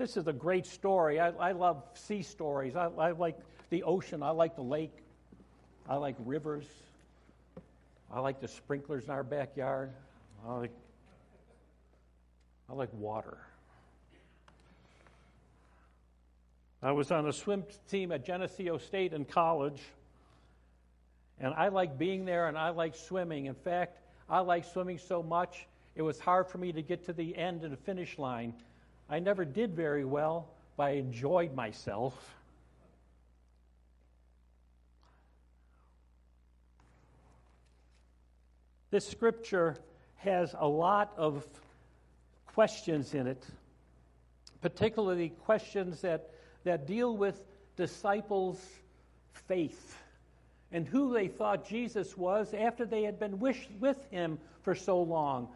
This is a great story. I, I love sea stories. I, I like the ocean. I like the lake. I like rivers. I like the sprinklers in our backyard. I like, I like water. I was on a swim team at Geneseo State in college, and I like being there and I like swimming. In fact, I like swimming so much, it was hard for me to get to the end and the finish line. I never did very well, but I enjoyed myself. This scripture has a lot of questions in it, particularly questions that that deal with disciples' faith and who they thought Jesus was after they had been with him for so long.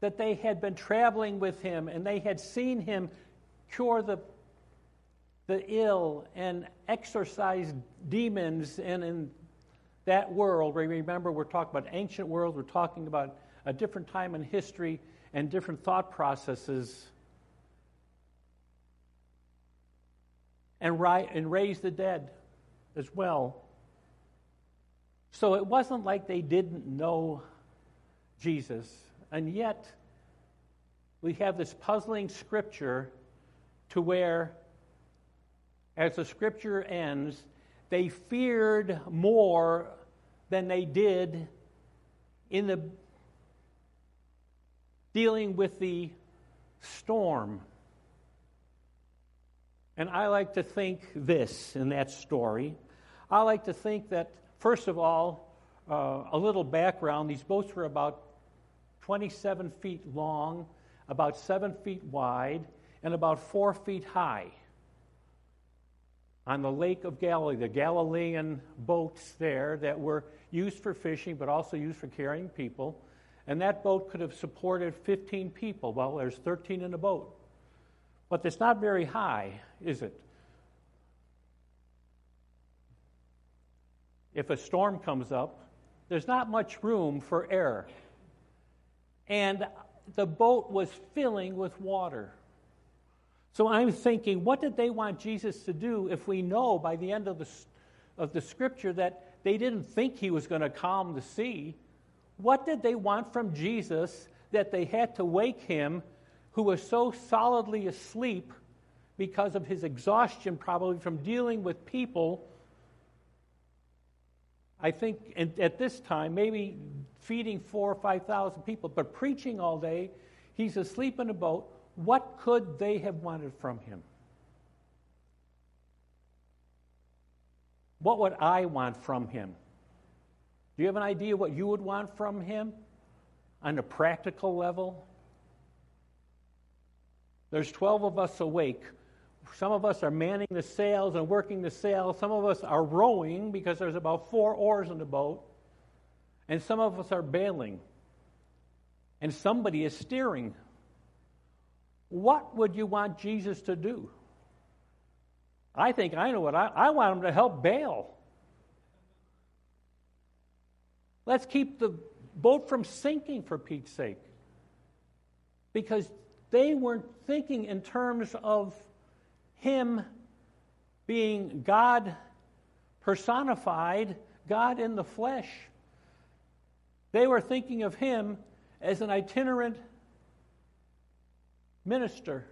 That they had been traveling with him and they had seen him cure the, the ill and exorcise demons. And in that world, remember, we're talking about ancient world, we're talking about a different time in history and different thought processes and, ri- and raise the dead as well. So it wasn't like they didn't know Jesus. And yet, we have this puzzling scripture to where, as the scripture ends, they feared more than they did in the dealing with the storm. And I like to think this in that story. I like to think that, first of all, uh, a little background these boats were about 27 feet long, about 7 feet wide, and about 4 feet high. On the Lake of Galilee, the Galilean boats there that were used for fishing but also used for carrying people. And that boat could have supported 15 people. Well, there's 13 in the boat. But it's not very high, is it? If a storm comes up, there's not much room for error. And the boat was filling with water. So I'm thinking, what did they want Jesus to do if we know by the end of the, of the scripture that they didn't think he was going to calm the sea? What did they want from Jesus that they had to wake him who was so solidly asleep because of his exhaustion, probably from dealing with people. I think at this time, maybe feeding four or 5,000 people, but preaching all day, he's asleep in a boat. What could they have wanted from him? What would I want from him? Do you have an idea what you would want from him on a practical level? There's 12 of us awake. Some of us are manning the sails and working the sails. Some of us are rowing because there's about four oars in the boat. And some of us are bailing. And somebody is steering. What would you want Jesus to do? I think I know what I, I want him to help bail. Let's keep the boat from sinking for Pete's sake. Because they weren't thinking in terms of Him being God personified, God in the flesh. They were thinking of Him as an itinerant minister.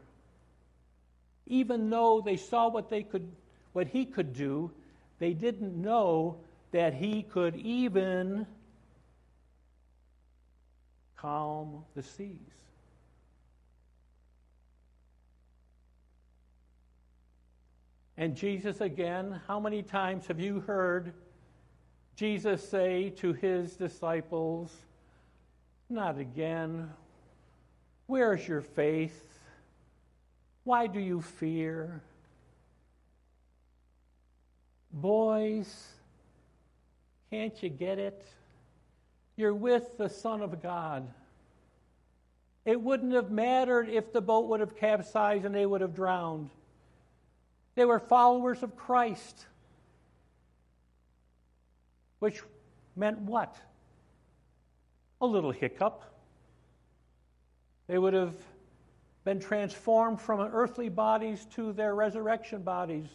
Even though they saw what they could what he could do, they didn't know that he could even calm the seas. And Jesus, again, how many times have you heard Jesus say to his disciples, Not again. Where's your faith? Why do you fear? Boys, can't you get it? You're with the Son of God. It wouldn't have mattered if the boat would have capsized and they would have drowned. They were followers of Christ. Which meant what? A little hiccup. They would have been transformed from earthly bodies to their resurrection bodies.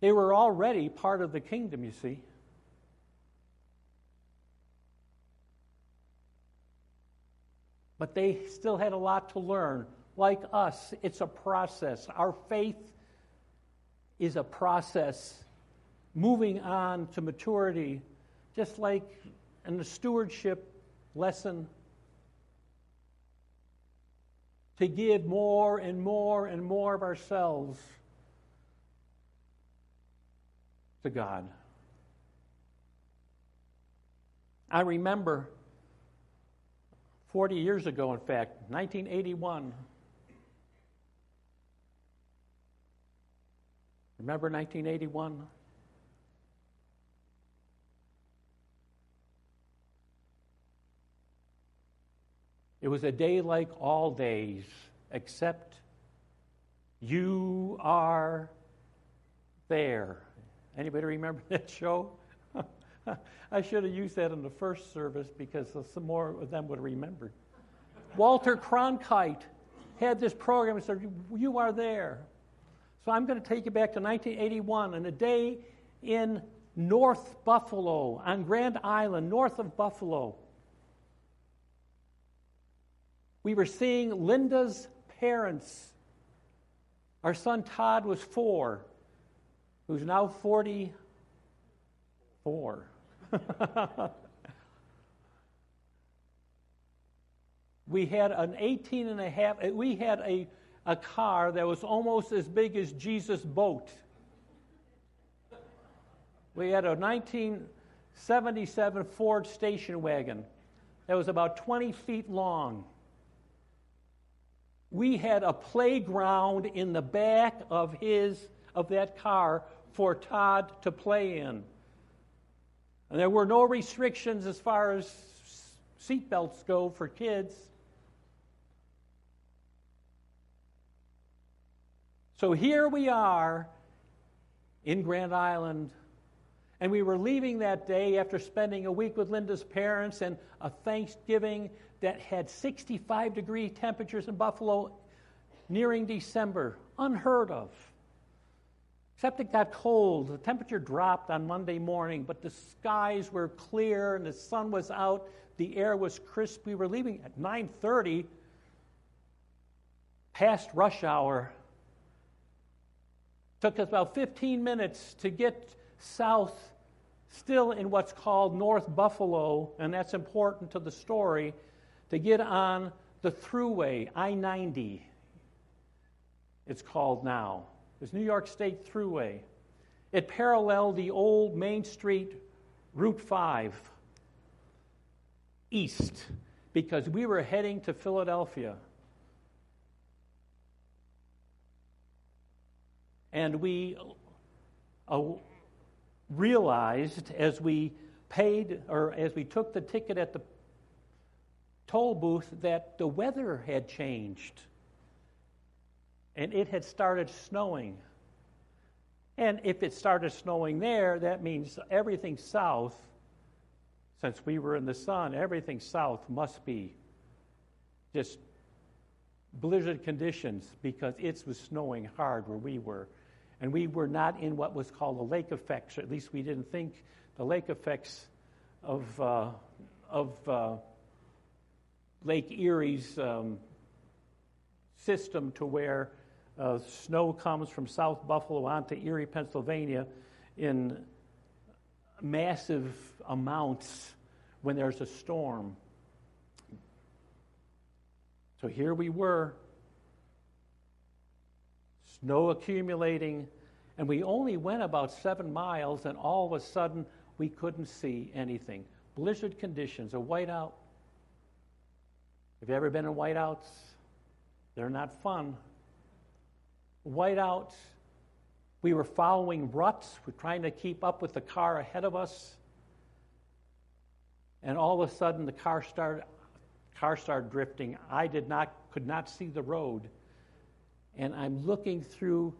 They were already part of the kingdom, you see. But they still had a lot to learn. Like us, it's a process. Our faith is a process moving on to maturity, just like in the stewardship lesson to give more and more and more of ourselves to God. I remember 40 years ago, in fact, 1981. Remember 1981? It was a day like all days, except you are there. Anybody remember that show? I should have used that in the first service because some more of them would have remembered. Walter Cronkite had this program and said, You are there. So I'm going to take you back to 1981 and a day in North Buffalo, on Grand Island, north of Buffalo. We were seeing Linda's parents. Our son Todd was four, who's now 44. we had an 18 and a half, we had a, a car that was almost as big as Jesus' boat. We had a 1977 Ford station wagon that was about 20 feet long. We had a playground in the back of his of that car for Todd to play in. And there were no restrictions as far as seatbelts go for kids. So here we are in Grand Island, and we were leaving that day after spending a week with Linda's parents and a Thanksgiving that had 65 degree temperatures in Buffalo nearing December. Unheard of. Except it got cold. The temperature dropped on Monday morning, but the skies were clear and the sun was out. The air was crisp. We were leaving at 9:30 past rush hour. Took us about 15 minutes to get south, still in what's called North Buffalo, and that's important to the story, to get on the thruway, I 90, it's called now. It's New York State Thruway. It paralleled the old Main Street Route 5 east because we were heading to Philadelphia. And we uh, realized as we paid or as we took the ticket at the toll booth that the weather had changed and it had started snowing. And if it started snowing there, that means everything south, since we were in the sun, everything south must be just blizzard conditions because it was snowing hard where we were. And we were not in what was called the lake effects, or at least we didn't think the lake effects of, uh, of uh, Lake Erie's um, system to where uh, snow comes from South Buffalo onto Erie, Pennsylvania in massive amounts when there's a storm. So here we were, snow accumulating, and we only went about seven miles, and all of a sudden we couldn't see anything. Blizzard conditions, a whiteout. Have you ever been in whiteouts? They're not fun whiteouts. We were following ruts. We're trying to keep up with the car ahead of us. And all of a sudden, the car started, car started drifting. I did not, could not see the road. And I'm looking through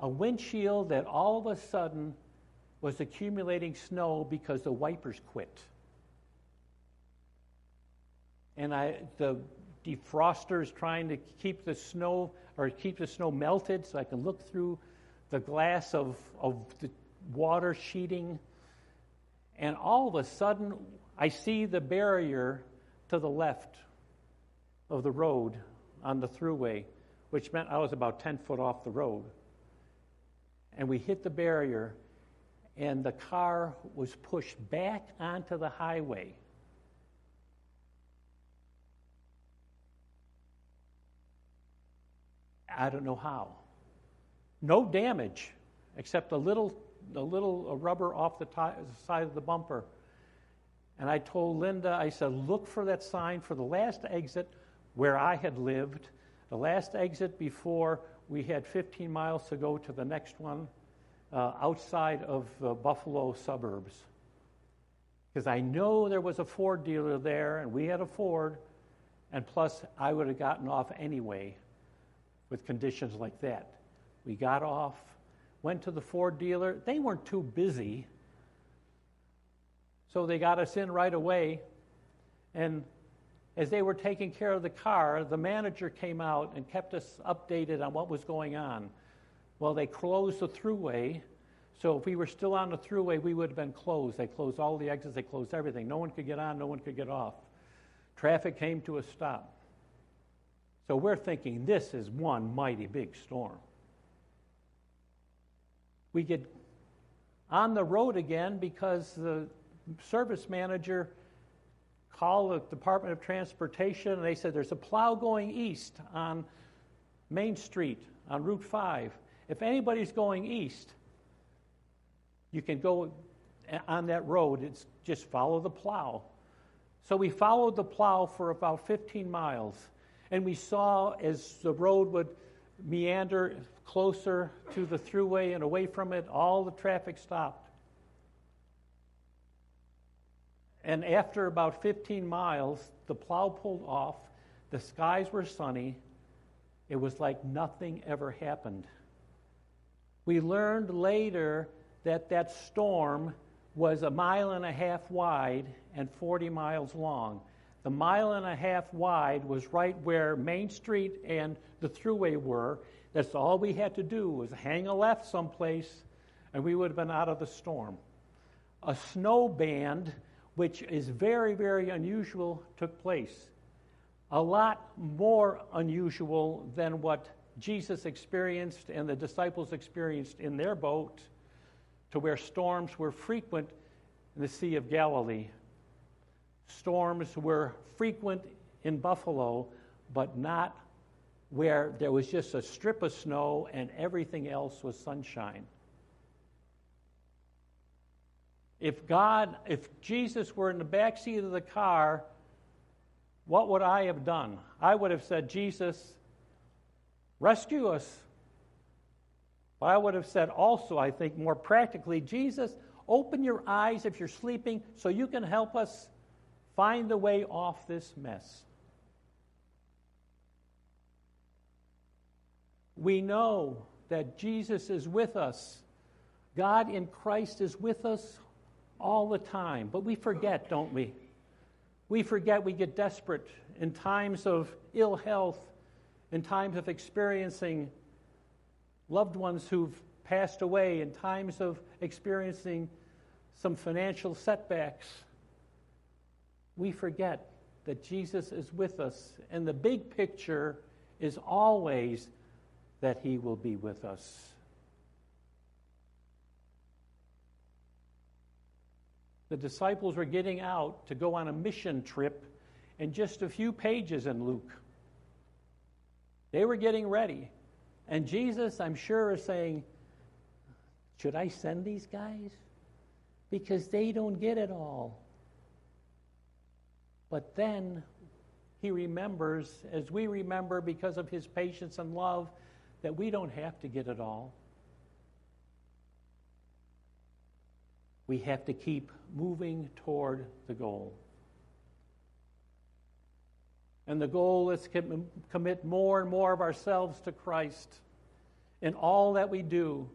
a windshield that all of a sudden was accumulating snow because the wipers quit. And I, the defrosters trying to keep the snow or keep the snow melted so I can look through the glass of, of the water sheeting. And all of a sudden, I see the barrier to the left of the road on the throughway, which meant I was about 10 foot off the road. And we hit the barrier, and the car was pushed back onto the highway. I don't know how. No damage, except a little, a little rubber off the t- side of the bumper. And I told Linda, I said, look for that sign for the last exit where I had lived, the last exit before we had 15 miles to go to the next one uh, outside of uh, Buffalo suburbs. Because I know there was a Ford dealer there, and we had a Ford, and plus I would have gotten off anyway with conditions like that. We got off, went to the Ford dealer. They weren't too busy, so they got us in right away. And as they were taking care of the car, the manager came out and kept us updated on what was going on. Well, they closed the throughway. So if we were still on the throughway, we would have been closed. They closed all the exits, they closed everything. No one could get on, no one could get off. Traffic came to a stop. So we're thinking this is one mighty big storm. We get on the road again because the service manager called the Department of Transportation and they said there's a plow going east on Main Street on Route 5. If anybody's going east, you can go on that road. It's just follow the plow. So we followed the plow for about 15 miles. And we saw as the road would meander closer to the throughway and away from it, all the traffic stopped. And after about 15 miles, the plow pulled off. The skies were sunny. It was like nothing ever happened. We learned later that that storm was a mile and a half wide and 40 miles long. The mile and a half wide was right where Main Street and the thruway were. That's all we had to do was hang a left someplace, and we would have been out of the storm. A snow band, which is very, very unusual, took place. A lot more unusual than what Jesus experienced and the disciples experienced in their boat, to where storms were frequent in the Sea of Galilee storms were frequent in Buffalo, but not where there was just a strip of snow and everything else was sunshine. If God, if Jesus were in the back seat of the car, what would I have done? I would have said, Jesus, rescue us. But I would have said also, I think more practically, Jesus, open your eyes if you're sleeping so you can help us find the way off this mess. We know that Jesus is with us. God in Christ is with us all the time. But we forget, don't we? We forget, we get desperate in times of ill health, in times of experiencing loved ones who've passed away, in times of experiencing some financial setbacks we forget that Jesus is with us, and the big picture is always that he will be with us. The disciples were getting out to go on a mission trip in just a few pages in Luke. They were getting ready. And Jesus, I'm sure, is saying, Should I send these guys? Because they don't get it all. But then he remembers, as we remember because of his patience and love, that we don't have to get it all. We have to keep moving toward the goal. And the goal is to commit more and more of ourselves to Christ in all that we do.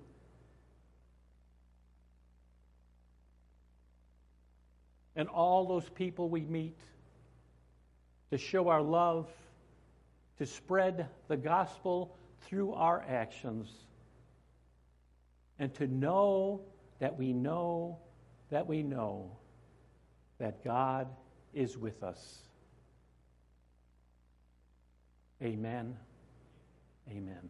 And all those people we meet to show our love to spread the gospel through our actions and to know that we know that we know that God is with us. Amen. Amen.